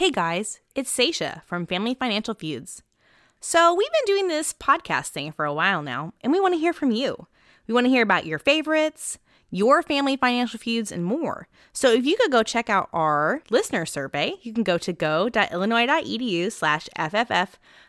Hey guys, it's Seisha from Family Financial Feuds. So, we've been doing this podcast thing for a while now, and we want to hear from you. We want to hear about your favorites, your family financial feuds, and more. So, if you could go check out our listener survey, you can go to go.illinois.edu slash FFF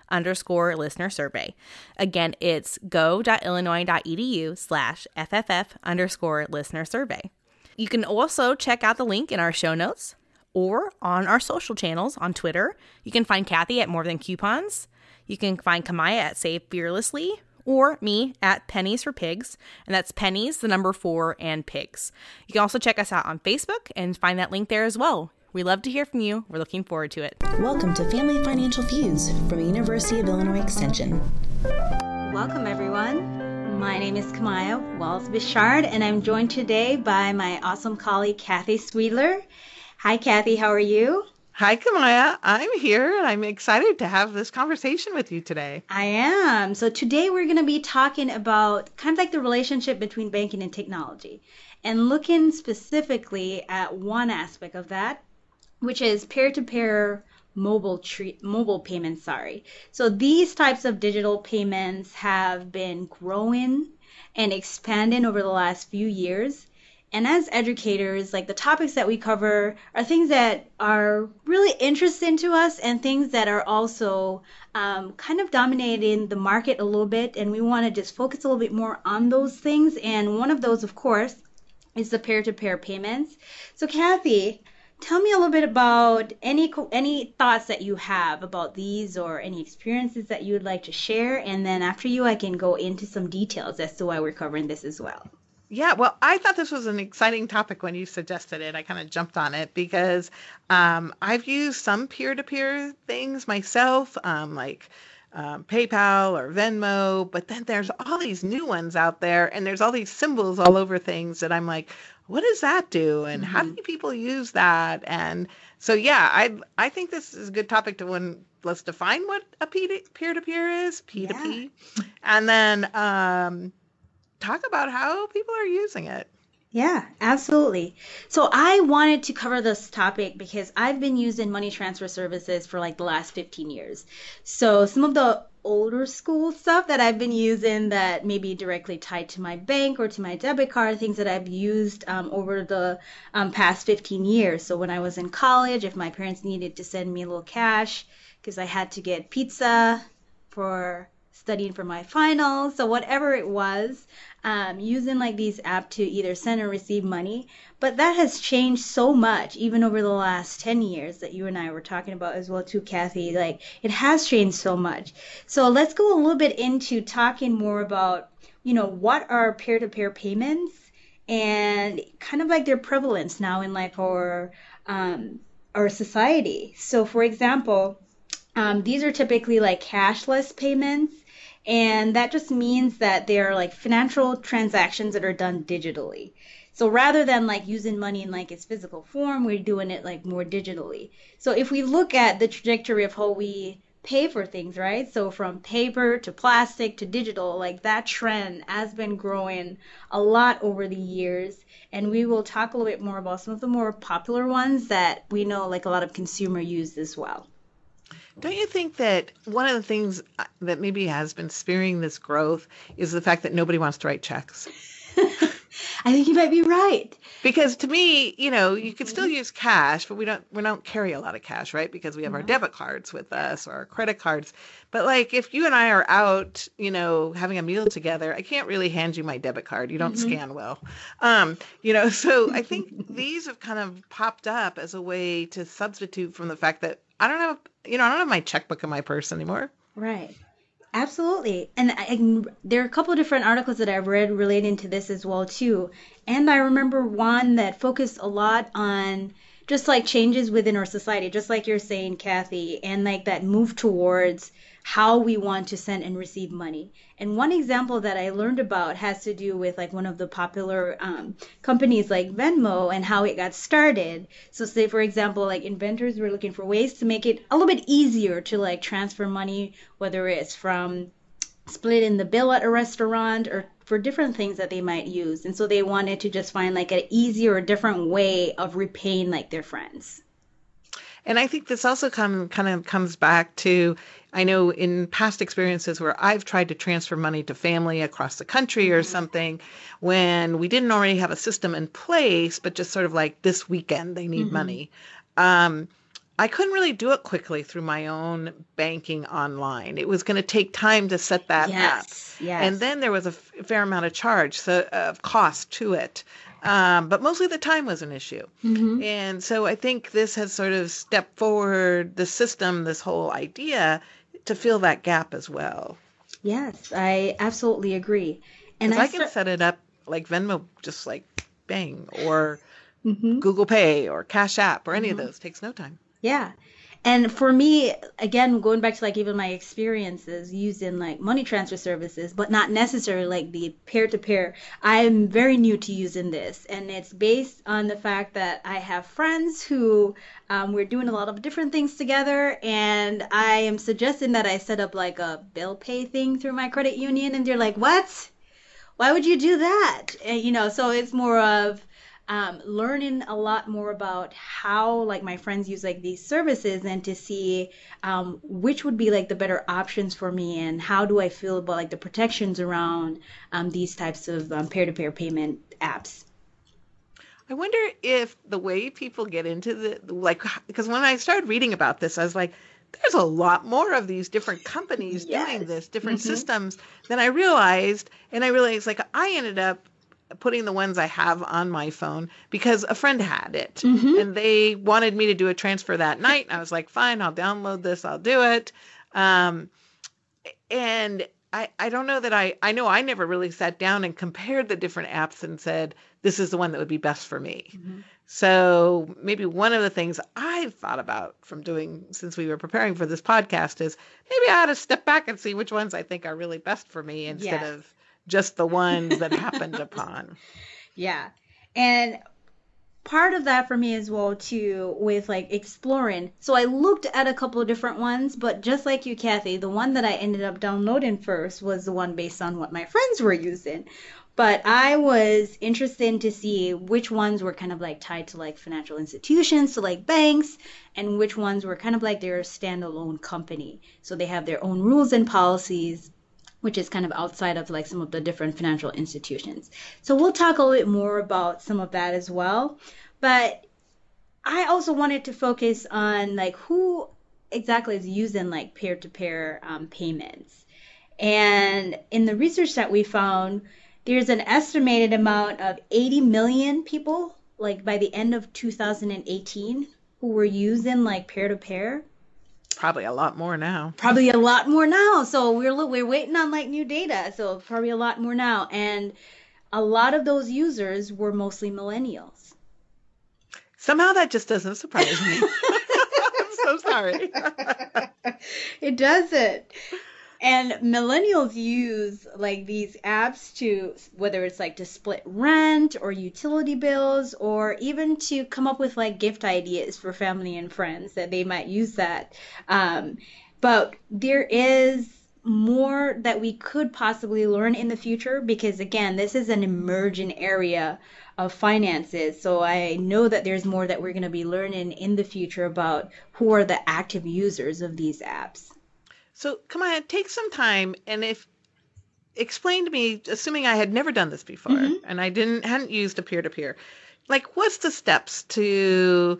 underscore listener survey. Again, it's go.illinois.edu slash FFF underscore listener survey. You can also check out the link in our show notes or on our social channels on Twitter. You can find Kathy at More Than Coupons. You can find Kamaya at Save Fearlessly or me at Pennies for Pigs, and that's pennies, the number four, and pigs. You can also check us out on Facebook and find that link there as well. We love to hear from you. We're looking forward to it. Welcome to Family Financial Feuds from the University of Illinois Extension. Welcome, everyone. My name is Kamaya Wells Bichard, and I'm joined today by my awesome colleague, Kathy Sweedler. Hi, Kathy. How are you? Hi, Kamaya. I'm here and I'm excited to have this conversation with you today. I am. So, today we're going to be talking about kind of like the relationship between banking and technology and looking specifically at one aspect of that, which is peer to peer mobile treat mobile payments sorry so these types of digital payments have been growing and expanding over the last few years and as educators, like the topics that we cover are things that are really interesting to us and things that are also um, kind of dominating the market a little bit. And we want to just focus a little bit more on those things. And one of those, of course, is the peer to peer payments. So, Kathy, tell me a little bit about any any thoughts that you have about these or any experiences that you would like to share and then after you I can go into some details as to why we're covering this as well. Yeah, well, I thought this was an exciting topic when you suggested it. I kind of jumped on it because um, I've used some peer to peer things myself, um, like um, PayPal or Venmo, but then there's all these new ones out there and there's all these symbols all over things that I'm like, what does that do? And mm-hmm. how do people use that? And so, yeah, I I think this is a good topic to when let's define what a peer to peer is, P2P. and then um, talk about how people are using it. Yeah, absolutely. So I wanted to cover this topic because I've been using money transfer services for like the last 15 years. So some of the older school stuff that I've been using that maybe directly tied to my bank or to my debit card, things that I've used um, over the um, past 15 years. So when I was in college, if my parents needed to send me a little cash because I had to get pizza for studying for my finals, so whatever it was, um, using like these apps to either send or receive money. But that has changed so much, even over the last 10 years that you and I were talking about as well, too, Kathy. Like it has changed so much. So let's go a little bit into talking more about, you know, what are peer to peer payments and kind of like their prevalence now in like our, um, our society. So, for example, um, these are typically like cashless payments and that just means that they're like financial transactions that are done digitally. So rather than like using money in like its physical form, we're doing it like more digitally. So if we look at the trajectory of how we pay for things, right? So from paper to plastic to digital, like that trend has been growing a lot over the years. And we will talk a little bit more about some of the more popular ones that we know like a lot of consumer use as well. Don't you think that one of the things uh, that maybe has been spearing this growth is the fact that nobody wants to write checks? I think you might be right. Because to me, you know, you can still use cash, but we don't we don't carry a lot of cash, right? Because we have our debit cards with us or our credit cards. But like if you and I are out, you know, having a meal together, I can't really hand you my debit card. You don't mm-hmm. scan well. Um, you know, so I think these have kind of popped up as a way to substitute from the fact that I don't have, you know, I don't have my checkbook in my purse anymore. Right. Absolutely. And I, there are a couple of different articles that I've read relating to this as well too. And I remember one that focused a lot on just like changes within our society, just like you're saying, Kathy, and like that move towards how we want to send and receive money. And one example that I learned about has to do with like one of the popular um, companies like Venmo and how it got started. So say for example, like inventors were looking for ways to make it a little bit easier to like transfer money, whether it's from splitting the bill at a restaurant or for different things that they might use. And so they wanted to just find like an easier or different way of repaying like their friends. And I think this also come kind of comes back to I know in past experiences where I've tried to transfer money to family across the country or something when we didn't already have a system in place, but just sort of like this weekend they need money. Um, I couldn't really do it quickly through my own banking online. It was going to take time to set that up. Yes, yes. And then there was a f- fair amount of charge, so of cost to it. Um, but mostly the time was an issue. Mm-hmm. And so I think this has sort of stepped forward the system, this whole idea to fill that gap as well. Yes, I absolutely agree. And I, I, can start- set it up like Venmo, just like bang, or Mhm. Google Pay or Cash App or any of those. Takes no time. Yeah. And for me, again, going back to like even my experiences using like money transfer services, but not necessarily like the peer to peer, I'm very new to using this. And it's based on the fact that I have friends who um, we're doing a lot of different things together. And I am suggesting that I set up like a bill pay thing through my credit union. And they're like, what? Why would you do that? And, you know, so it's more of, um, learning a lot more about how like my friends use like these services and to see um, which would be like the better options for me and how do I feel about like the protections around um, these types of um, peer-to-peer payment apps. I wonder if the way people get into the like because when I started reading about this, I was like, there's a lot more of these different companies Yes. doing this, different systems than I realized. And I realized like I ended up putting the ones I have on my phone because a friend had it and they wanted me to do a transfer that night. And I was like, fine, I'll download this, I'll do it. Um, and I, I don't know that I, I know I never really sat down and compared the different apps and said, this is the one that would be best for me. So maybe one of the things I've thought about from doing since we were preparing for this podcast is maybe I ought to step back and see which ones I think are really best for me instead of just the ones that happened upon. Yeah. And part of that for me as well too with like exploring. So I looked at a couple of different ones, but just like you, Kathy, the one that I ended up downloading first was the one based on what my friends were using. But I was interested to see which ones were kind of like tied to like financial institutions, so like banks, and which ones were kind of like their standalone company. So they have their own rules and policies which is kind of outside of like some of the different financial institutions. So we'll talk a little bit more about some of that as well. But I also wanted to focus on like who exactly is using like peer-to-peer um, payments. And in the research that we found, there's an estimated amount of 80 million people, like by the end of 2018, who were using like peer-to-peer Probably a lot more now. probably a lot more now. So we're we're waiting on like new data. So probably a lot more now, and a lot of those users were mostly millennials. Somehow that just doesn't surprise me. I'm so sorry. it doesn't. And millennials use like these apps to whether it's like to split rent or utility bills or even to come up with like gift ideas for family and friends that they might use that. Um, but there is more that we could possibly learn in the future because again, this is an emerging area of finances. So I know that there's more that we're going to be learning in the future about who are the active users of these apps. So come on, take some time and if explain to me, assuming I had never done this before mm-hmm. and I didn't hadn't used a peer to peer, like what's the steps to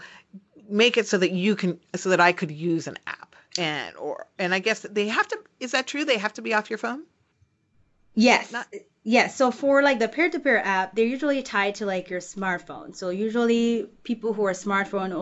make it so that you can so that I could use an app and or and I guess they have to is that true? They have to be off your phone? Yes. Not- yes. So for like the peer-to-peer app, they're usually tied to like your smartphone. So usually people who are smartphone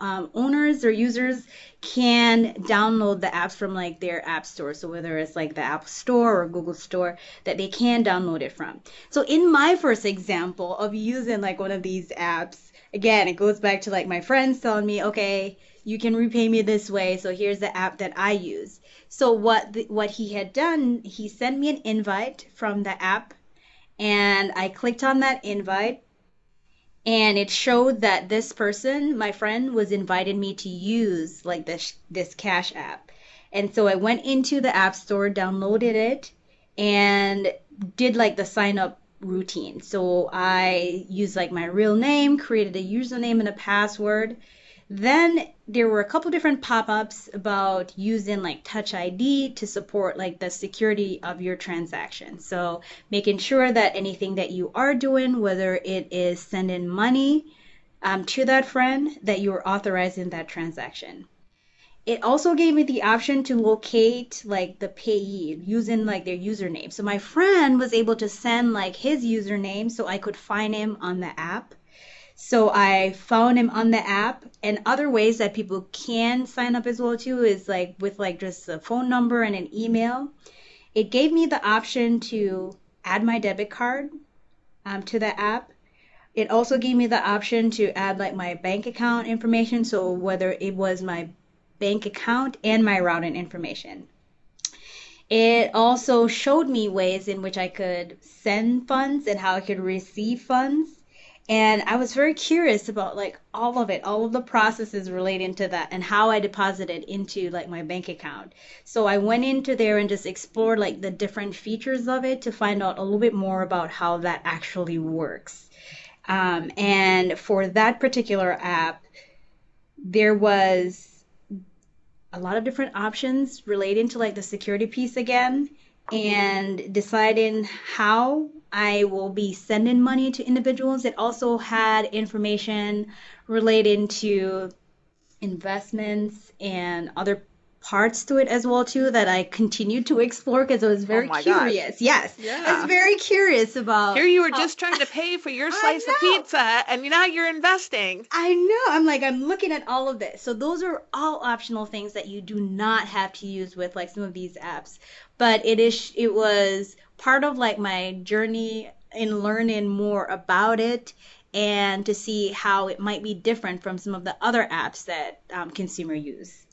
um, owners or users can download the apps from like their app store. So whether it's like the App Store or Google Store, that they can download it from. So in my first example of using like one of these apps, again, it goes back to like my friends telling me, okay, you can repay me this way. So here's the app that I use. So what the, what he had done, he sent me an invite from the app, and I clicked on that invite, and it showed that this person, my friend, was invited me to use like this this Cash app, and so I went into the App Store, downloaded it, and did like the sign up routine. So I used like my real name, created a username and a password. Then there were a couple different pop-ups about using like touch id to support like the security of your transaction. So making sure that anything that you are doing whether it is sending money um, to that friend that you are authorizing that transaction. It also gave me the option to locate like the payee using like their username. So my friend was able to send like his username so i could find him on the app so I found him on the app and other ways that people can sign up as well too is like with like just a phone number and an email. It gave me the option to add my debit card um, to the app. It also gave me the option to add like my bank account information. So whether it was my bank account and my routing information. It also showed me ways in which I could send funds and how I could receive funds and I was very curious about like all of it, all of the processes relating to that and how I deposited into like my bank account. So I went into there and just explored like the different features of it to find out a little bit more about how that actually works. Um, and for that particular app, there was a lot of different options relating to like the security piece again and deciding how I will be sending money to individuals. It also had information relating to investments and other parts to it as well too that I continued to explore because I was oh very Oh curious. gosh. Yes, I was very curious about. Here you were how- just trying to pay for your slice of pizza, and now you're investing. I know. I'm like, I'm looking at all of this. So those are all optional things that you do not have to use with like some of these apps. But it is, it was part of like my journey in learning more about it and to see how it might be different from some of the other apps that um, consumer use.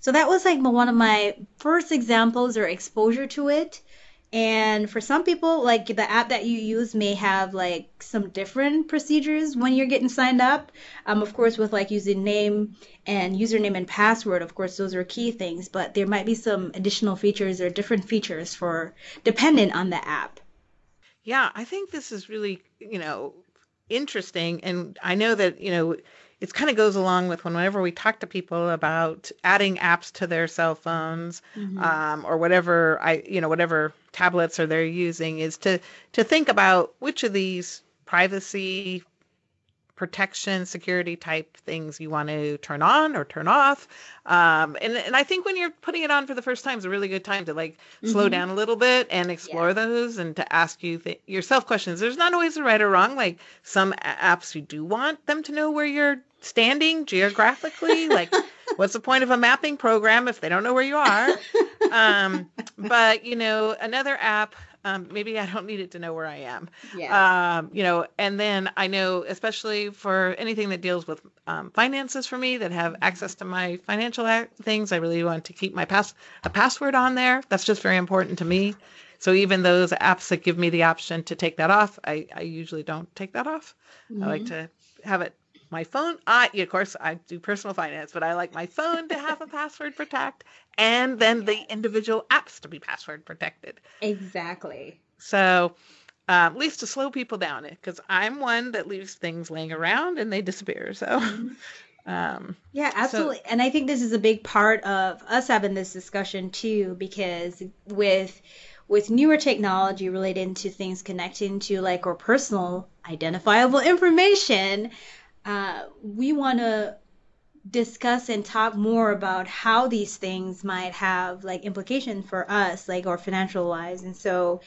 So that was like one of my first examples or exposure to it. And for some people, like the app that you use may have like some different procedures when you're getting signed up. Um, of course, with like using name and username and password, of course, those are key things. But there might be some additional features or different features for dependent on the app. Yeah, I think this is really, you know, interesting. And I know that, you know, it kind of goes along with when whenever we talk to people about adding apps to their cell phones um, or whatever I, you know, whatever tablets or they're using is to to think about which of these privacy protection security type things you want to turn on or turn off. Um, and, and i think when you're putting it on for the first time is a really good time to like slow down a little bit and explore those and to ask you th- yourself questions. There's not always a right or wrong like some apps you do want them to know where you're standing geographically like what's the point of a mapping program if they don't know where you are um, but you know another app um, maybe i don't need it to know where i am Yeah. um, you know, and then I know, especially for anything that deals with um, finances for me that have access to my financial things, I really want to keep my pass a password on there. That's just very important to me. So even those apps that give me the option to take that off, I, I usually don't take that off. I like to have it my phone. I of course I do personal finance, but I like my phone to have a password protect, and then the individual apps to be password protected. exactly. So, uh, at least to slow people down, because I'm one that leaves things laying around and they disappear. So, um, Yeah, absolutely. and I think this is a big part of us having this discussion too, because with with newer technology related to things connecting to like our personal identifiable information, uh, we want to discuss and talk more about how these things might have like implications for us, like our financial lives. And so,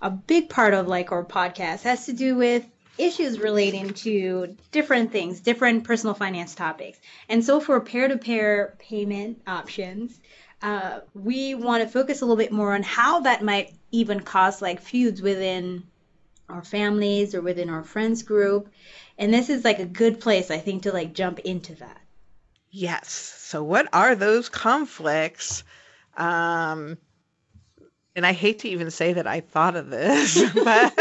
a big part of like our podcast has to do with issues relating to different things, different personal finance topics. And so for peer-to-peer payment options, uh, we want to focus a little bit more on how that might even cause like feuds within our families or within our friends group. And this is like a good place, I think, to like jump into that. yes. So, what are those conflicts? Um, and I hate to even say that I thought of this, but.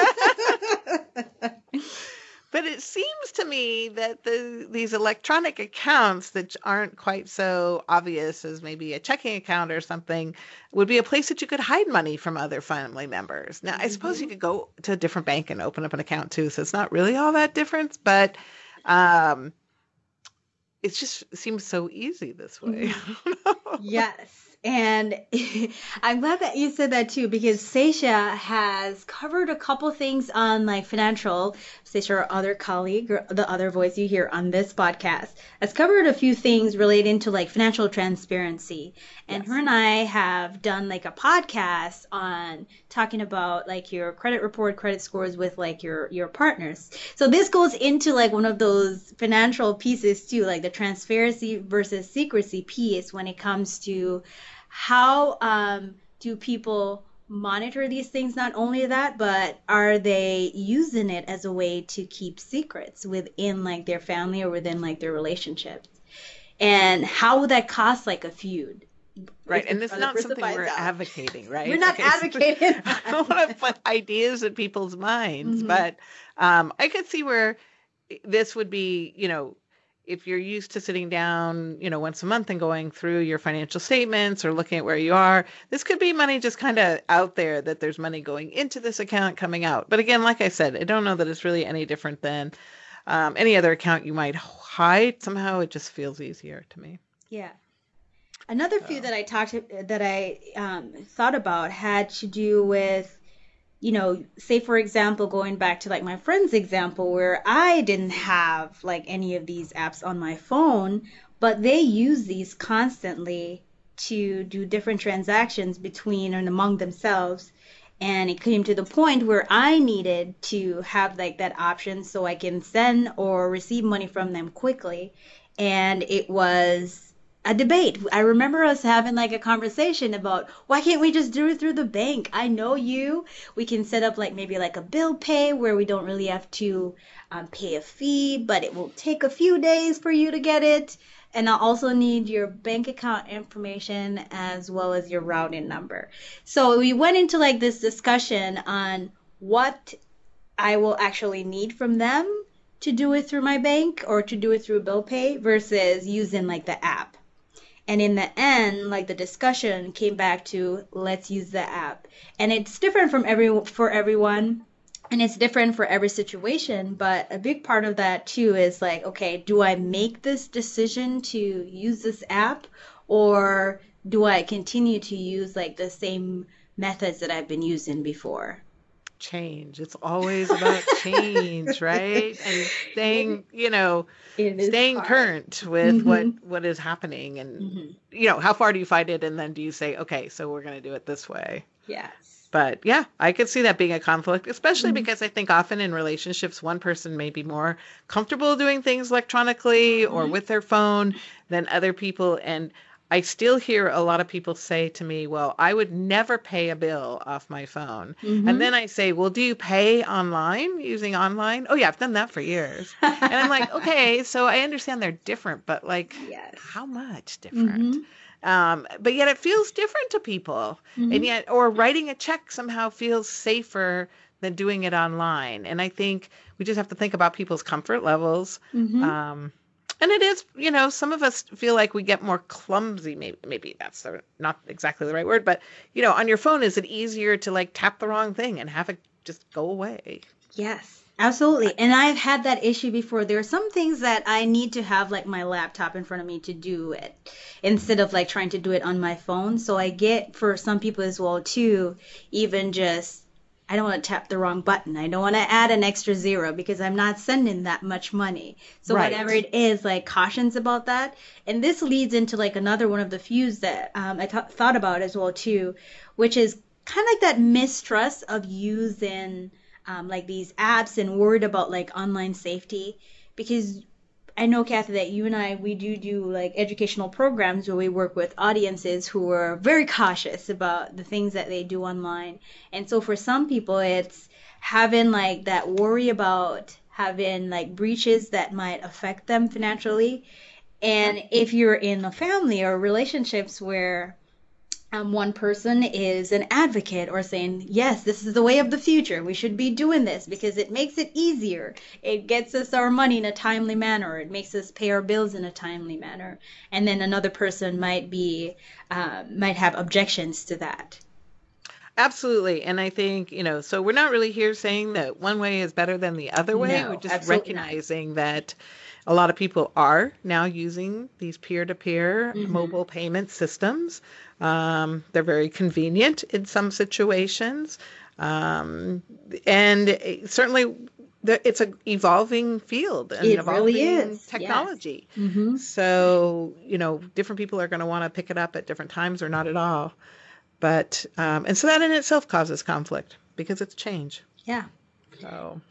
But it seems to me that the these electronic accounts that aren't quite so obvious as maybe a checking account or something would be a place that you could hide money from other family members. Now, I suppose you could go to a different bank and open up an account too, so it's not really all that different. But um, it just seems so easy this way. Mm-hmm. yes. And I'm glad that you said that too, because Seisha has covered a couple things on like financial. Seisha, our other colleague, the other voice you hear on this podcast, has covered a few things relating to like financial transparency. And yes. her and I have done like a podcast on talking about like your credit report, credit scores with like your your partners. So this goes into like one of those financial pieces too, like the transparency versus secrecy piece when it comes to how um, do people monitor these things? Not only that, but are they using it as a way to keep secrets within like their family or within like their relationships? And how would that cost like a feud? Right, and it's not something we're out. advocating, right? We're not okay, advocating. I don't want to put ideas in people's minds, mm-hmm. but um, I could see where this would be, you know, if you're used to sitting down, you know, once a month and going through your financial statements or looking at where you are, this could be money just kind of out there that there's money going into this account, coming out. But again, like I said, I don't know that it's really any different than um, any other account you might hide. Somehow it just feels easier to me. Yeah. Another so. few that I talked that I um, thought about had to do with you know, say for example, going back to like my friend's example where I didn't have like any of these apps on my phone, but they use these constantly to do different transactions between and among themselves. And it came to the point where I needed to have like that option so I can send or receive money from them quickly. And it was a debate. I remember us having like a conversation about why can't we just do it through the bank? I know you. We can set up like maybe like a bill pay where we don't really have to um, pay a fee, but it will take a few days for you to get it. And I also need your bank account information as well as your routing number. So we went into like this discussion on what I will actually need from them to do it through my bank or to do it through bill pay versus using like the app. And in the end, like the discussion came back to let's use the app. And it's different from every for everyone and it's different for every situation, but a big part of that too is like, okay, do I make this decision to use this app or do I continue to use like the same methods that I've been using before? Change. It's always about change, right? And staying, you know, staying hard. current with mm-hmm. what what is happening and mm-hmm. you know, how far do you fight it and then do you say, okay, so we're going to do it this way? Yes. But yeah, I could see that being a conflict, especially mm-hmm. because I think often in relationships, one person may be more comfortable doing things electronically or mm-hmm. with their phone than other people. And I still hear a lot of people say to me, Well, I would never pay a bill off my phone. Mm-hmm. And then I say, Well, do you pay online using online? Oh, yeah, I've done that for years. and I'm like, Okay, so I understand they're different, but like, yes. how much different? Mm-hmm. Um, but yet it feels different to people. Mm-hmm. And yet, or writing a check somehow feels safer than doing it online. And I think we just have to think about people's comfort levels. Mm-hmm. Um, and it is you know some of us feel like we get more clumsy maybe maybe that's the, not exactly the right word but you know on your phone is it easier to like tap the wrong thing and have it just go away? Yes. Absolutely. And i've had that issue before. There are some things that i need to have like my laptop in front of me to do it instead of like trying to do it on my phone. So i get for some people as well too even just I don't want to tap the wrong button. I don't want to add an extra zero because I'm not sending that much money. So right. whatever it is, like cautions about that. And this leads into like another one of the fews that um, I th- thought about as well too, which is kind of like that mistrust of using um, like these apps and worried about like online safety because I know, Kathy, that you and I, we do do like educational programs where we work with audiences who are very cautious about the things that they do online. And so for some people, it's having like that worry about having like breaches that might affect them financially. And if you're in a family or relationships where um, one person is an advocate or saying, yes, this is the way of the future. We should be doing this because it makes it easier. It gets us our money in a timely manner. It makes us pay our bills in a timely manner. And then another person might be, uh, might have objections to that. Absolutely. And I think, you know, so we're not really here saying that one way is better than the other way. No, we're just recognizing not. that a lot of people are now using these peer-to-peer Mm-hmm. mobile payment systems. Um, they're very convenient in some situations, um, and it- certainly the- it's an evolving field and It evolving really is, yes. technology. Mm-hmm. So, you know, different people are going to want to pick it up at different times or not at all. But, um, and so that in itself causes conflict because it's change. Yeah.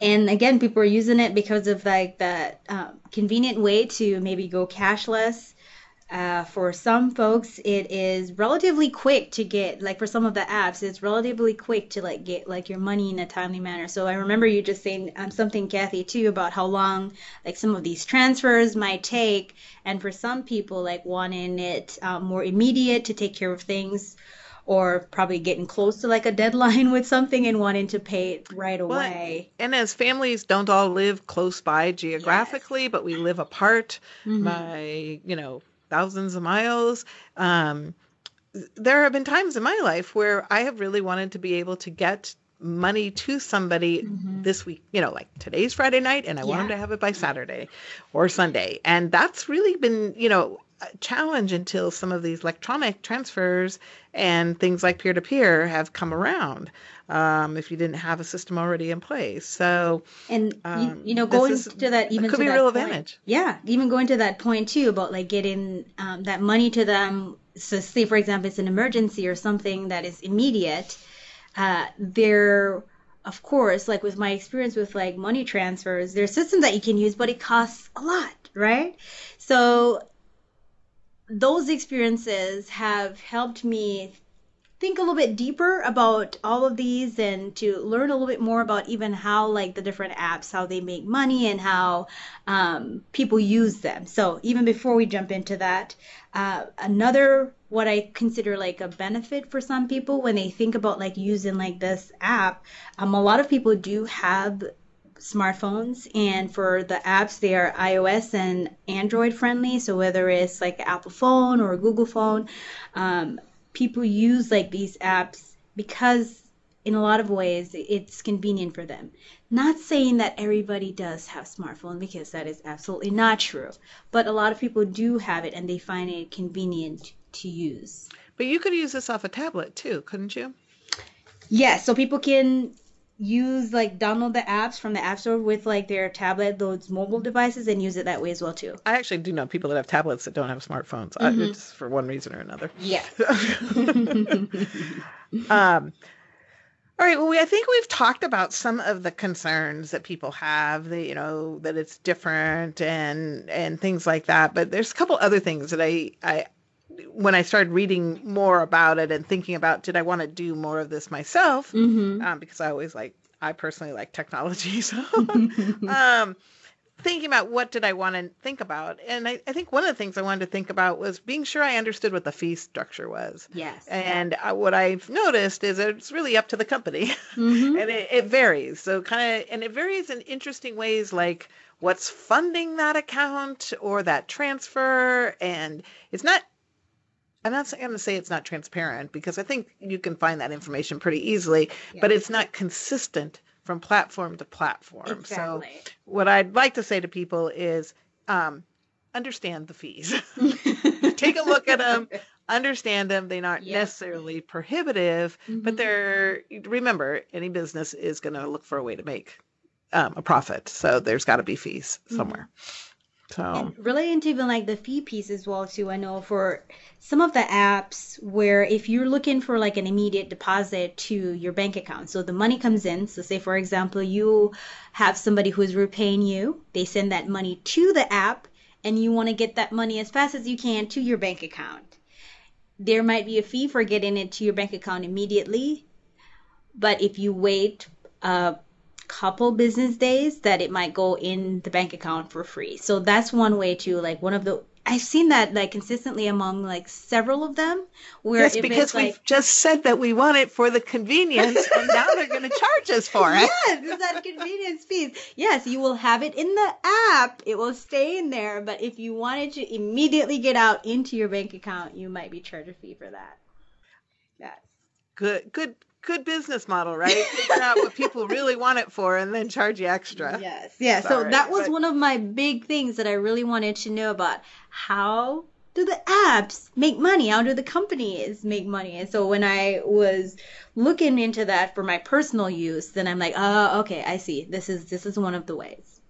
And again, people are using it because of like that um, convenient way to maybe go cashless. Uh, for some folks, it is relatively quick to get, like for some of the apps, it's relatively quick to like get like your money in a timely manner. So I remember you just saying um, something, Kathy, too, about how long like some of these transfers might take, and for some people, like wanting it um, more immediate to take care of things, or probably getting close to like a deadline with something and wanting to pay it right Well, away. and as families don't all live close by geographically, but we live apart Mm-hmm. by, you know, thousands of miles. Um, there have been times in my life where I have really wanted to be able to get money to somebody this week, you know, like today's Friday night, and I want them Mm-hmm. To have it by Saturday or Sunday. And that's really been, you know, challenge until some of these electronic transfers and things like peer to peer have come around. Um, if you didn't have a system already in place, so And Um, you, you know, going is- to that even could be a real point, advantage. Yeah, even going to that point too about like getting um, that money to them. So, say for example, it's an emergency or something that is immediate. Uh, there, of course, like with my experience with like money transfers, there's systems that you can use, but it costs a lot, right? So those experiences have helped me think a little bit deeper about all of these and to learn a little bit more about even how like the different apps how they make money and how um, people use them. So even before we jump into that uh, another what i consider like a benefit for some people when they think about like using like this app um, a lot of people do have smartphones and for the apps they are ios and android friendly. So whether it's like apple phone or google phone um, people use like these apps because in a lot of ways it's convenient for them. Not saying that everybody does have smartphone because that is absolutely not true. But a lot of people do have it and they find it convenient to use. But you could use this off a tablet too, couldn't you? Yes, so people can use like download the apps from the app store with like their tablet, those mobile devices, and use it that way as well too. I actually do know people that have tablets that don't have smartphones. I, it's for one reason or another. Yeah. Um, all right. Well, we, I think we've talked about some of the concerns that people have. That you know that it's different and and things like that. But there's a couple other things that I I when I started reading more about it and thinking about did I want to do more of this myself hmm um, because I always like I personally like technology. So um, thinking about what did I want to think about, and I, I think one of the things I wanted to think about was being sure I understood what the fee structure was. Yes. And uh, what I've noticed is it's really up to the company, Mhm. and it, it varies. So kind of, and it varies in interesting ways, like what's funding that account or that transfer, and it's not. I'm not going to say it's not transparent because I think you can find that information pretty easily, but it's not consistent from platform to platform. So what I'd like to say to people is um, understand the fees. Take a look at them, understand them. They aren't Yeah. necessarily prohibitive, but Mhm. they're remember any business is going to look for a way to make um, a profit. So there's got to be fees somewhere. So And relating to even like the fee piece as well too, I know for some of the apps where if you're looking for like an immediate deposit to your bank account, so the money comes in. So say for example you have somebody who is repaying you, they send that money to the app, and you want to get that money as fast as you can to your bank account. There might be a fee for getting it to your bank account immediately, but if you wait a couple business days that it might go in the bank account for free. So that's one way to like one of the I've seen that like consistently among like several of them where yes, because we've like just said that we want it for the convenience, and now they're going to charge us for it. Yes, it's that convenience piece. Yes, you will have it in the app. It will stay in there. But if you wanted to immediately get out into your bank account, you might be charged a fee for that. Yes. Good, good, good business model, right? Figure out what people really want it for and then charge you extra. Yes. Yeah. so that was but- one of my big things that I really wanted to know about. How do the apps make money? How do the companies make money? And so when I was looking into that for my personal use, then I'm like, oh, okay, I see. This is this is one of the ways.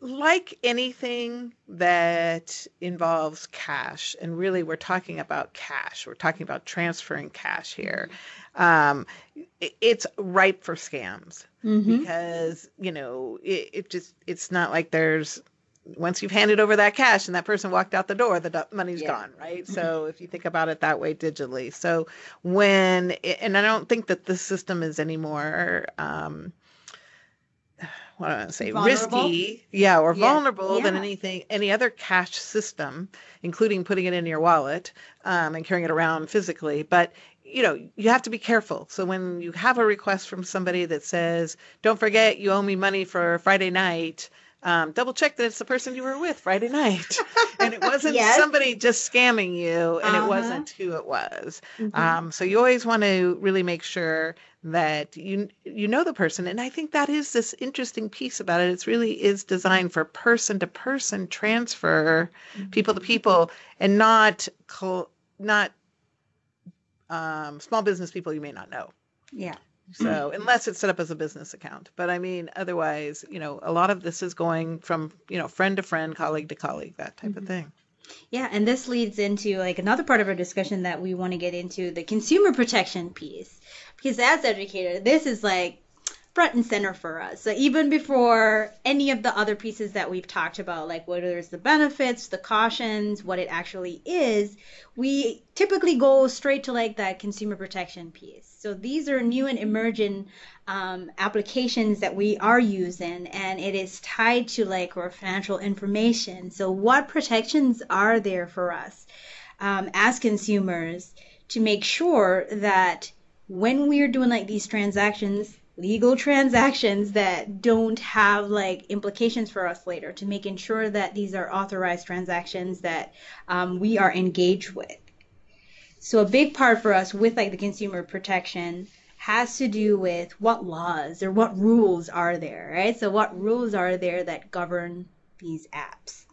like anything that involves cash, and really we're talking about cash, we're talking about transferring cash here, mm-hmm. Um, it's ripe for scams Mm-hmm. because, you know, it, it just, it's not like there's, once you've handed over that cash and that person walked out the door, the money's Yeah. gone, right? So if you think about it that way digitally. So when, and I don't think that this system is anymore, um, what do I want to say, Vulnerable? risky, yeah, or Yeah. vulnerable than anything, any other cash system, including putting it in your wallet um, and carrying it around physically. But you know, you have to be careful. So when you have a request from somebody that says, "Don't forget, you owe me money for Friday night," um, double check that it's the person you were with Friday night, and it wasn't Yes. somebody just scamming you, and Uh-huh. it wasn't who it was. Mhm. Um, so you always want to really make sure that you you know the person, and I think that is this interesting piece about it. It really is designed for person to person transfer, people to people, and not not um, small business people you may not know. Yeah. So unless it's set up as a business account, but I mean otherwise, you know, a lot of this is going from you know friend to friend, colleague to colleague, that type of thing. Yeah, and this leads into like another part of our discussion that we want to get into the consumer protection piece. Because as educators, this is like front and center for us. So even before any of the other pieces that we've talked about, like whether it's the benefits, the cautions, what it actually is, we typically go straight to like that consumer protection piece. So these are new and emerging um, applications that we are using, and it is tied to like our financial information. So what protections are there for us um, as consumers to make sure that when we're doing like these transactions, legal transactions that don't have like implications for us later, to making sure that these are authorized transactions that um, we are engaged with. So a big part for us with like the consumer protection has to do with what laws or what rules are there, right? So what rules are there that govern these apps?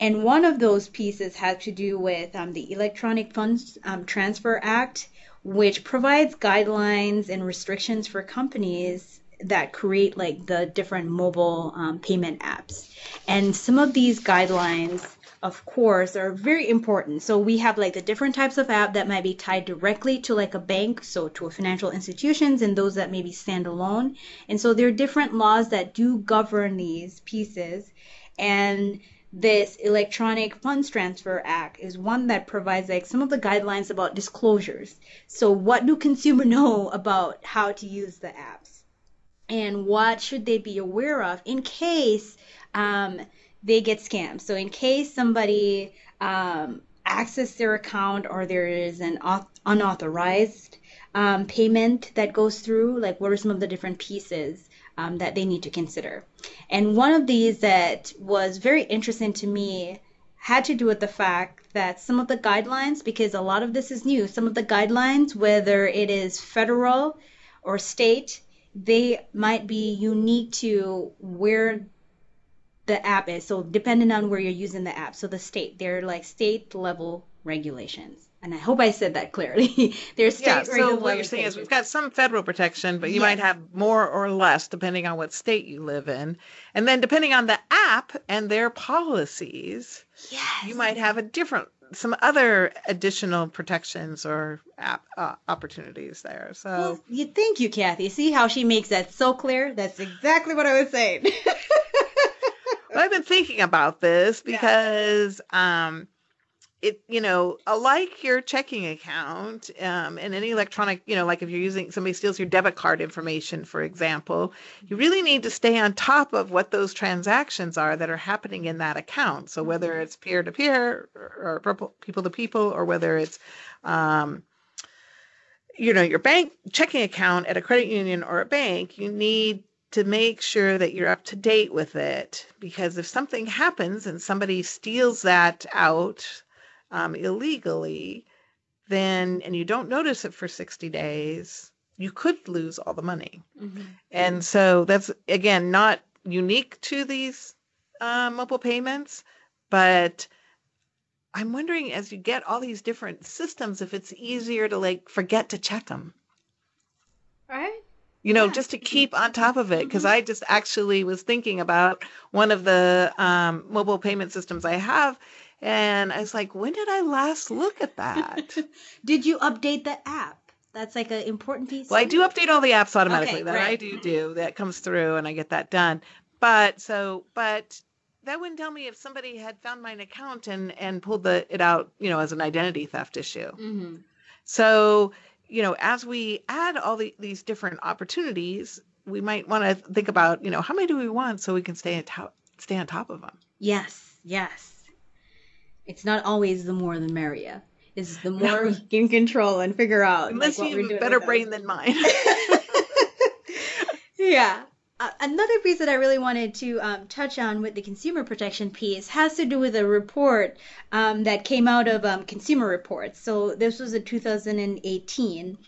And one of those pieces has to do with um, the Electronic Funds um, Transfer Act, which provides guidelines and restrictions for companies that create like the different mobile um, payment apps. And some of these guidelines, of course, are very important. So we have like the different types of app that might be tied directly to like a bank, so to a financial institutions, and those that maybe stand alone. And so there are different laws that do govern these pieces. And this electronic funds transfer act is one that provides like some of the guidelines about disclosures. So what do consumer know about how to use the apps? And what should they be aware of in case um, they get scammed? So in case somebody um, access their account or there is an auth- unauthorized um, payment that goes through like what are some of the different pieces um, that they need to consider. And one of these that was very interesting to me had to do with the fact that some of the guidelines, because a lot of this is new, some of the guidelines, whether it is federal or state, they might be unique to where the app is. So depending on where you're using the app. So the state, they're like state level regulations. And I hope I said that clearly. There's state Yeah. So what you're saying is we've got some federal protection, but you Yes. might have more or less depending on what state you live in, and then depending on the app and their policies, yes. you might have a different some other additional protections or app uh, opportunities there. So Well, you thank you, Kathy. See how she makes that so clear? That's exactly what I was saying. But I've been thinking about this because um it you know like your checking account um, and any electronic you know like if you're using somebody steals your debit card information for example you really need to stay on top of what those transactions are that are happening in that account. So whether it's peer to peer or people to people or whether it's um, you know your bank checking account at a credit union or a bank you need to make sure that you're up to date with it. Because if something happens and somebody steals that out um, illegally then and you don't notice it for 60 days, you could lose all the money. And so that's again not unique to these uh, mobile payments, but I'm wondering as you get all these different systems, if it's easier to like forget to check them. Right? You know, Yeah. just to keep on top of it, because I just actually was thinking about one of the um, mobile payment systems I have, and I was like, when did I last look at that? Did you update the app? That's like an important piece. Well, I do update all the apps automatically. Okay, that I do do that comes through, and I get that done. But so, but that wouldn't tell me if somebody had found my account and and pulled the it out, you know, as an identity theft issue. Mhm. So, you know, as we add all the, these different opportunities, we might want to think about, you know, how many do we want so we can stay on top, stay on top of them. Yes, yes. It's not always the more the merrier. It's the more we can control and figure out. Unless like, what you have a better brain than mine. yeah. Uh, another piece that I really wanted to um, touch on with the consumer protection piece has to do with a report um, that came out of um, Consumer Reports. So this was a 2018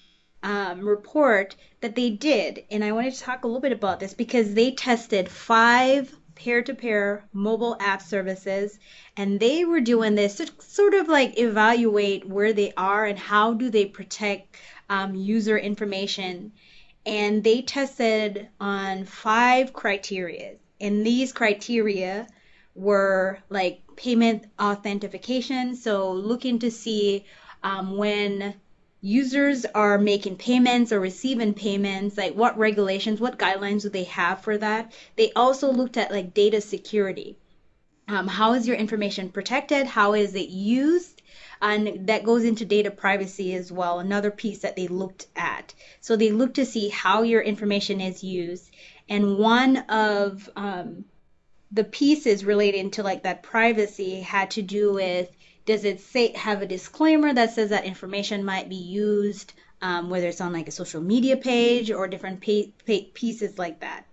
um, report that they did, and I wanted to talk a little bit about this because they tested five peer-to-peer mobile app services, and they were doing this to sort of like evaluate where they are and how do they protect um, user information and they tested on five criteria. And these criteria were like payment authentication, so looking to see um, when users are making payments or receiving payments, like what regulations, what guidelines do they have for that. They also looked at like data security. Um, how is your information protected? How is it used? and that goes into data privacy as well another piece that they looked at so they looked to see how your information is used and one of um, the pieces relating to like that privacy had to do with does it say have a disclaimer that says that information might be used um, whether it's on like a social media page or different pieces like that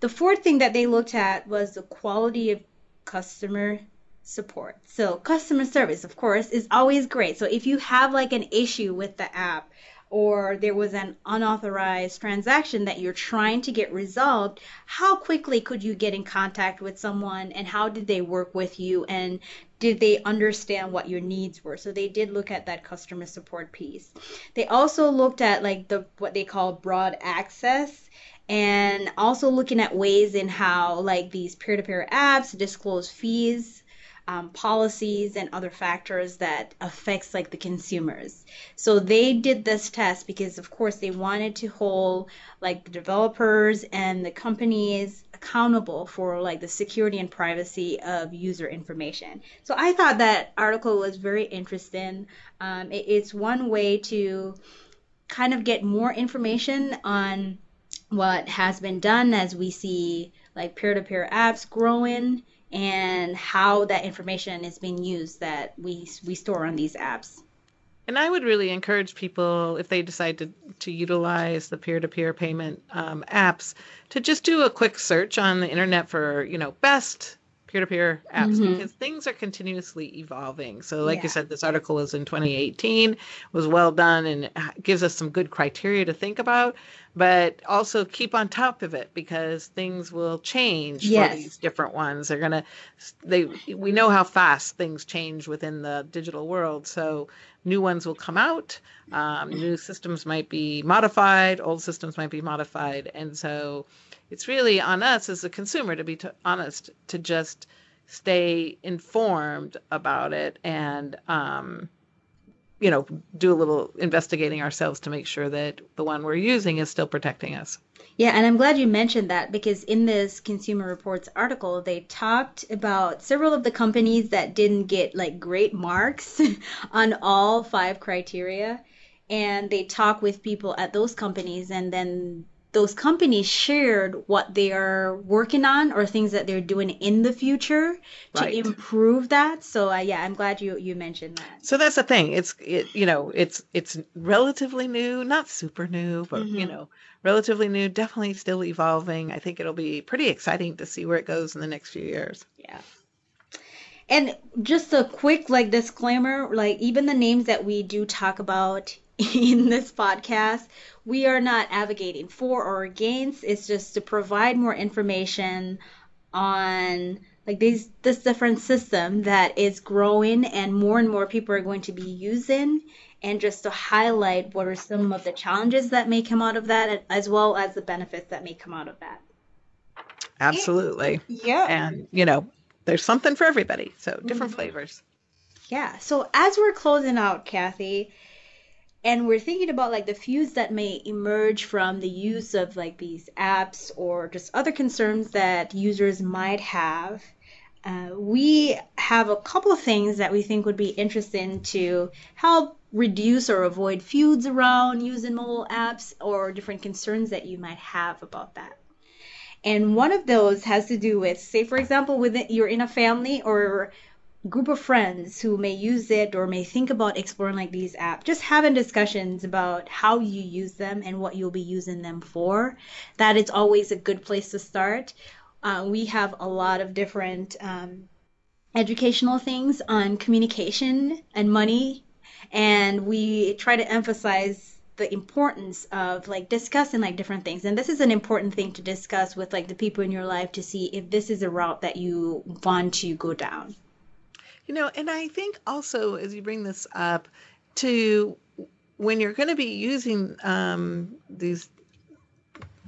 the fourth thing that they looked at was the quality of customer support. So customer service, of course, is always great. So if you have like an issue with the app or there was an unauthorized transaction that you're trying to get resolved, how quickly could you get in contact with someone and how did they work with you and did they understand what your needs were? So they did look at that customer support piece. They also looked at like the what they call broad access and also looking at ways in how like these peer-to-peer apps disclose fees um, policies and other factors that affects like the consumers. So they did this test because of course they wanted to hold like the developers and the companies accountable for like the security and privacy of user information. So i thought that article was very interesting. Um, it, it's one way to kind of get more information on what has been done as we see like peer-to-peer apps growing and how that information is being used that we we store on these apps. And I would really encourage people, if they decide to, to utilize the peer-to-peer payment um, apps, to just do a quick search on the internet for, you know, best peer-to-peer apps Mhm. because things are continuously evolving. So, like Yeah. you said, this article was in 2018, was well done, and gives us some good criteria to think about. But also keep on top of it because things will change Yes. for these different ones. They're gonna, they we know how fast things change within the digital world. So new ones will come out. Um, new systems might be modified. Old systems might be modified, and so it's really on us as a consumer to be t- honest to just stay informed about it and um, you know do a little investigating ourselves to make sure that the one we're using is still protecting us Yeah, and I'm glad you mentioned that because in this Consumer Reports article, they talked about several of the companies that didn't get like great marks on all five criteria. And they talk with people at those companies, and then those companies shared what they are working on or things that they're doing in the future to Right. improve that. So, uh, yeah, I'm glad you, you mentioned that. so that's the thing it's it, you know it's it's relatively new not super new but you Mhm. know relatively new definitely still evolving i think it'll be pretty exciting to see where it goes in the next few years Yeah. And just a quick like disclaimer, like even the names that we do talk about in this podcast, we are not advocating for or against. It's just to provide more information on like these this different system that is growing and more and more people are going to be using and just to highlight what are some of the challenges that may come out of that as well as the benefits that may come out of that. Absolutely. Yeah. And, you know, there's something for everybody. So different Mm-hmm. flavors. Yeah. So as we're closing out, Kathy, and we're thinking about like the feuds that may emerge from the use of like these apps or just other concerns that users might have, uh, we have a couple of things that we think would be interesting to help reduce or avoid feuds around using mobile apps or different concerns that you might have about that. And one of those has to do with, say, for example, within you're in a family or group of friends who may use it or may think about exploring like these apps, just having discussions about how you use them and what you'll be using them for. That is always a good place to start. Uh, we have a lot of different um, educational things on communication and money, and we try to emphasize the importance of like discussing like different things and this is an important thing to discuss with like the people in your life to see if this is a route that you want to go down You know, and I think also as you bring this up, to when you're going to be using um, these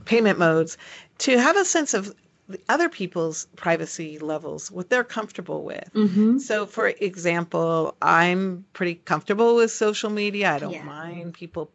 payment modes, to have a sense of the other people's privacy levels, what they're comfortable with. mm-hmm. So, for example, I'm pretty comfortable with social media. I don't Yeah. mind people,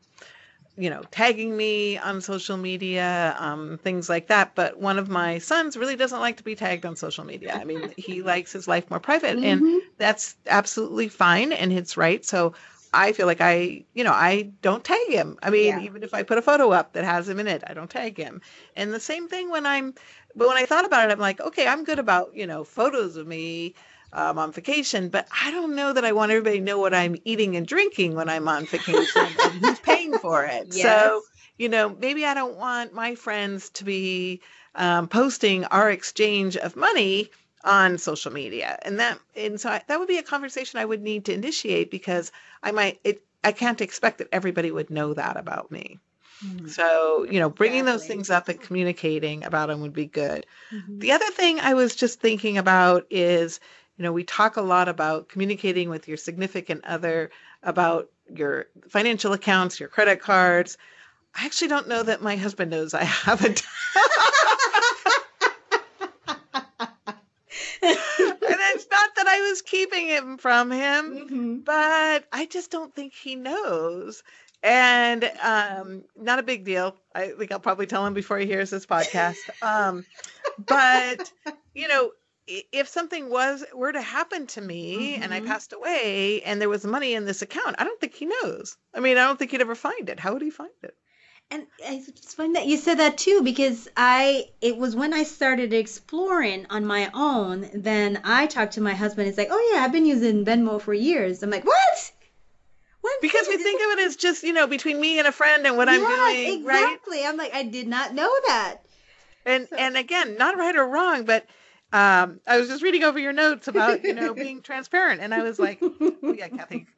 you know, tagging me on social media, um, things like that. But one of my sons really doesn't like to be tagged on social media. I mean, he likes his life more private, Mhm. and that's absolutely fine and it's right. So, I feel like I, you know, I don't tag him. I mean, Yeah. even if I put a photo up that has him in it, I don't tag him. And the same thing when I'm, but when I thought about it, I'm like, okay, I'm good about, you know, photos of me um, on vacation, but I don't know that I want everybody to know what I'm eating and drinking when I'm on vacation for it. Yes. So, you know, maybe I don't want my friends to be um, posting our exchange of money on social media, and that and so I, that would be a conversation I would need to initiate because I might it I can't expect that everybody would know that about me. So, you know, bringing those things up and communicating about them would be good. Mhm. The other thing I was just thinking about is, you know, we talk a lot about communicating with your significant other about your financial accounts, your credit cards. I actually don't know that my husband knows I have a. and it's not that I was keeping it from him Mhm. but I just don't think he knows. And um, not a big deal. I think I'll probably tell him before he hears this podcast. Um, but you know, if something was were to happen to me and I Mhm. passed away and there was money in this account, I don't think he knows. I mean, I don't think he'd ever find it. How would he find it? And it's funny that you said that too, because I it was when I started exploring on my own. Then I talked to my husband. He's like, "Oh yeah, I've been using Venmo for years." I'm like, "What? What?" Because we think of it as just you know between me and a friend and what I'm Yes, doing, right? exactly. I'm like, I did not know that. and and again not right or wrong but um i was just reading over your notes about you know being transparent and i was like oh yeah kathy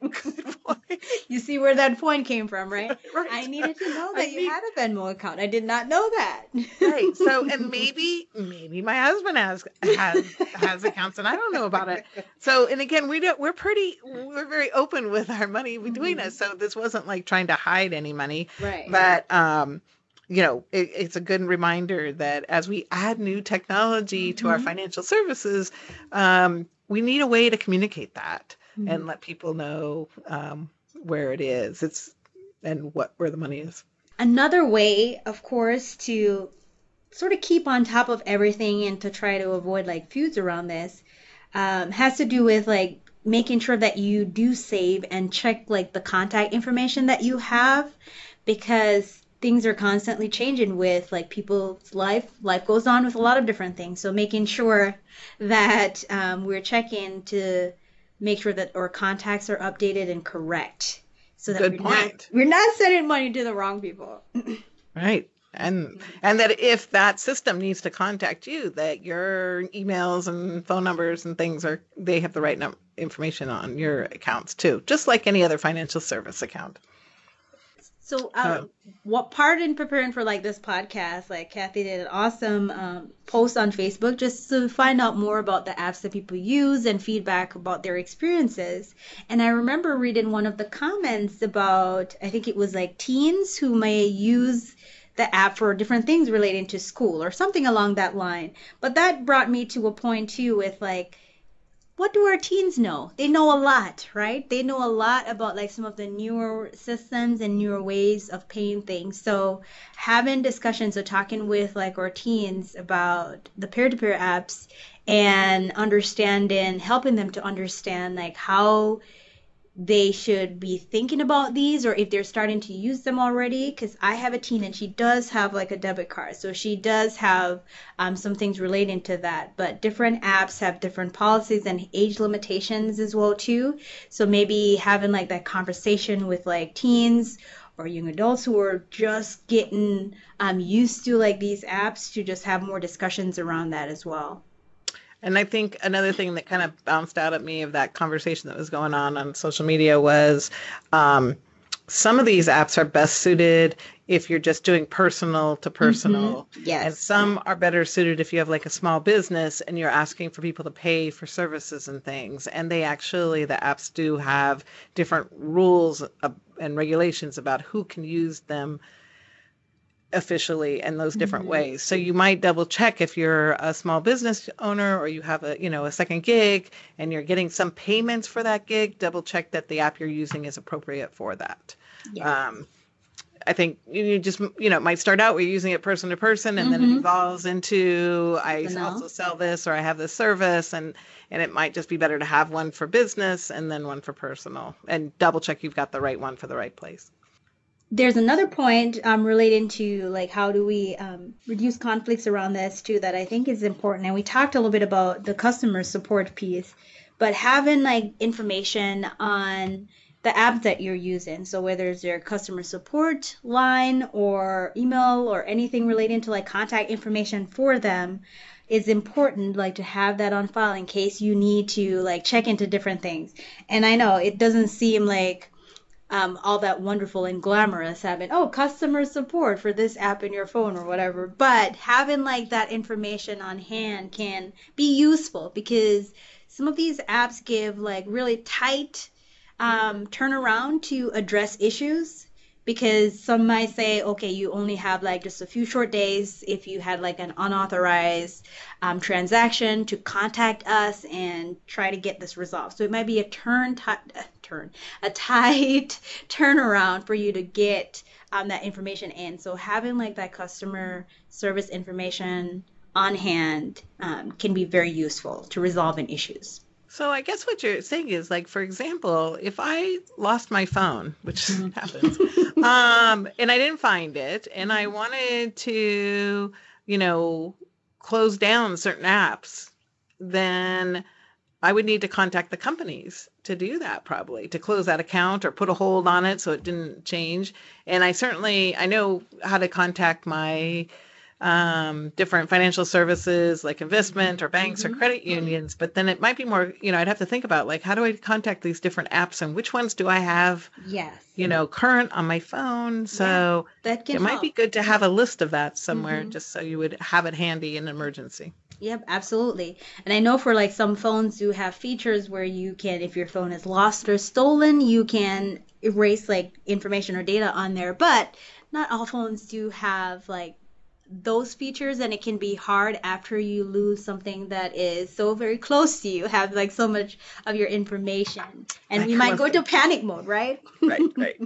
You see where that point came from, right? right I needed to know I that you need- had a Venmo account. I did not know that. right so and maybe maybe my husband has has has accounts and i don't know about it so and again we don't we're pretty we're very open with our money between us so this wasn't like trying to hide any money right. but um you know it, it's a good reminder that as we add new technology to our Mhm. financial services um, we need a way to communicate that Mhm. and let people know um, where it is it's and what where the money is Another way, of course, to sort of keep on top of everything and to try to avoid like feuds around this um, has to do with like making sure that you do save and check like the contact information that you have because things are constantly changing with like people's life. Life goes on with a lot of different things. So making sure that um, we're checking to make sure that our contacts are updated and correct so that Good we're not, point. we're not sending money to the wrong people. Right. And and that if that system needs to contact you that your emails and phone numbers and things are they have the right num- information on your accounts too just like any other financial service account So, um, what part in preparing for like this podcast, like Kathy did an awesome um, post on Facebook just to find out more about the apps that people use and feedback about their experiences. And I remember reading one of the comments about, I think it was like teens who may use the app for different things relating to school or something along that line. But that brought me to a point too with like, what do our teens know? They know a lot, right? They know a lot about like some of the newer systems and newer ways of paying things. So having discussions or talking with like our teens about the peer-to-peer apps and understanding, helping them to understand like how they should be thinking about these or if they're starting to use them already because i have a teen and she does have like a debit card. So she does have um, some things relating to that. But different apps have different policies and age limitations as well too. So maybe having like that conversation with like teens or young adults who are just getting um, used to like these apps to just have more discussions around that as well And I think another thing that kind of bounced out at me of that conversation that was going on on social media was um, some of these apps are best suited if you're just doing personal to personal. Yes. And some are better suited if you have like a small business and you're asking for people to pay for services and things. And they actually, the apps do have different rules uh, and regulations about who can use them officially in those different ways. So you might double check if you're a small business owner or you have a, you know, a second gig and you're getting some payments for that gig, double check that the app you're using is appropriate for that. Um, I think you just, you know, it might start out where you're using it person to person and then it evolves into I Something also sell this or I have this service and and it might just be better to have one for business and then one for personal and double check you've got the right one for the right place. There's another point um, relating to like how do we um, reduce conflicts around this too that I think is important. And we talked a little bit about the customer support piece, but having like information on the app that you're using. So whether it's your customer support line or email or anything relating to like contact information for them is important like to have that on file in case you need to like check into different things. And I know it doesn't seem like um, all that wonderful and glamorous having oh customer support for this app in your phone or whatever. But having like that information on hand can be useful because some of these apps give like really tight um, turnaround to address issues because some might say okay you only have like just a few short days if you had like an unauthorized um, transaction to contact us and try to get this resolved. So it might be a turn ti- uh, turn a tight turnaround for you to get um, that information in. So having like that customer service information on hand um, can be very useful to resolving issues So I guess what you're saying is like, for example, if I lost my phone, which happens, um, and I didn't find it, and I wanted to, you know, close down certain apps, then I would need to contact the companies to do that probably to close that account or put a hold on it so it didn't change. And I certainly I know how to contact my um, different financial services like investment or banks or mm-hmm. credit mm-hmm. unions, but then it might be more, you know, I'd have to think about like how do I contact these different apps and which ones do I have, yes you know, current on my phone. So that can it might be good to have a list of that somewhere mm-hmm. just so you would have it handy in an emergency. Yep, absolutely. And I know for like some phones you have features where you can, if your phone is lost or stolen, you can erase like information or data on there. But not all phones do have like those features and it can be hard after you lose something that is so very close to you have like so much of your information and we might go into panic mode right right, right,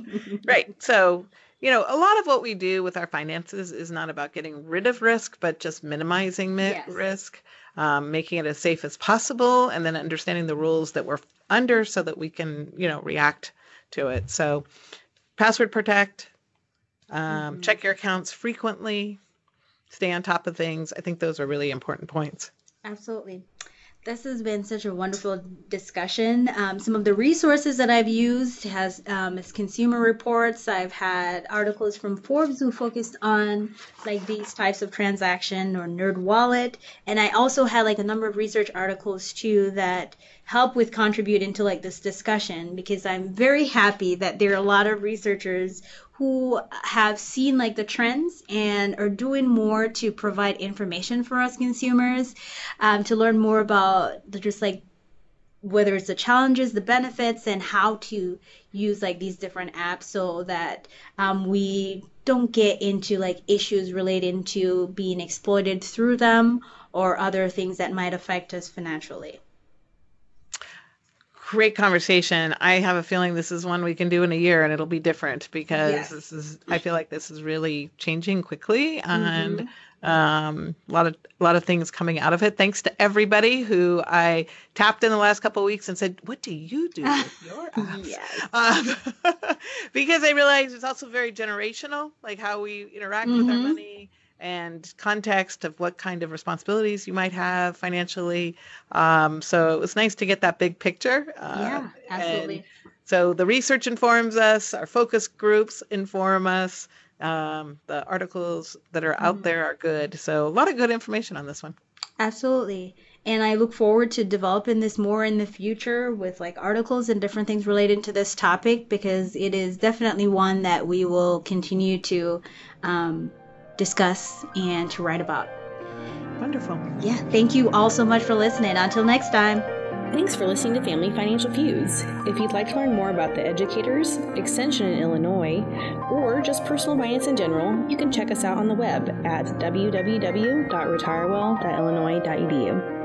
right. So, you know, a lot of what we do with our finances is not about getting rid of risk, but just minimizing Yes. risk, um, making it as safe as possible, and then understanding the rules that we're under so that we can, you know, react to it. So, password protect, um, check your accounts frequently, stay on top of things. I think those are really important points. Absolutely. This has been such a wonderful discussion. Um, some of the resources that I've used has um, is consumer reports. I've had articles from Forbes who focused on like these types of transaction or Nerd Wallet, and I also had like a number of research articles too that help with contributing to like this discussion because I'm very happy that there are a lot of researchers who have seen like the trends and are doing more to provide information for us consumers um, to learn more about the, just like whether it's the challenges, the benefits, and how to use like these different apps so that um, we don't get into like issues relating to being exploited through them or other things that might affect us financially great conversation. I have a feeling this is one we can do in a year and it'll be different because yes. this is I feel like this is really changing quickly and mm-hmm. um, a lot of a lot of things coming out of it. Thanks to everybody who I tapped in the last couple of weeks and said, "What do you do with your apps?" yes. um, because I realized it's also very generational, like how we interact mm-hmm. with our mm-hmm. money and context of what kind of responsibilities you might have financially. Um, so it was nice to get that big picture. Uh, yeah, absolutely. So the research informs us, our focus groups inform us. Um, the articles that are out mm. there are good. So a lot of good information on this one. Absolutely. And I look forward to developing this more in the future with like articles and different things related to this topic because it is definitely one that we will continue to um, discuss, and to write about. Wonderful. Yeah, thank you all so much for listening. Until next time. Thanks for listening to Family Financial Feuds. If you'd like to learn more about the educators, extension in Illinois, or just personal finance in general, you can check us out on the web at www.retirewell.illinois.edu.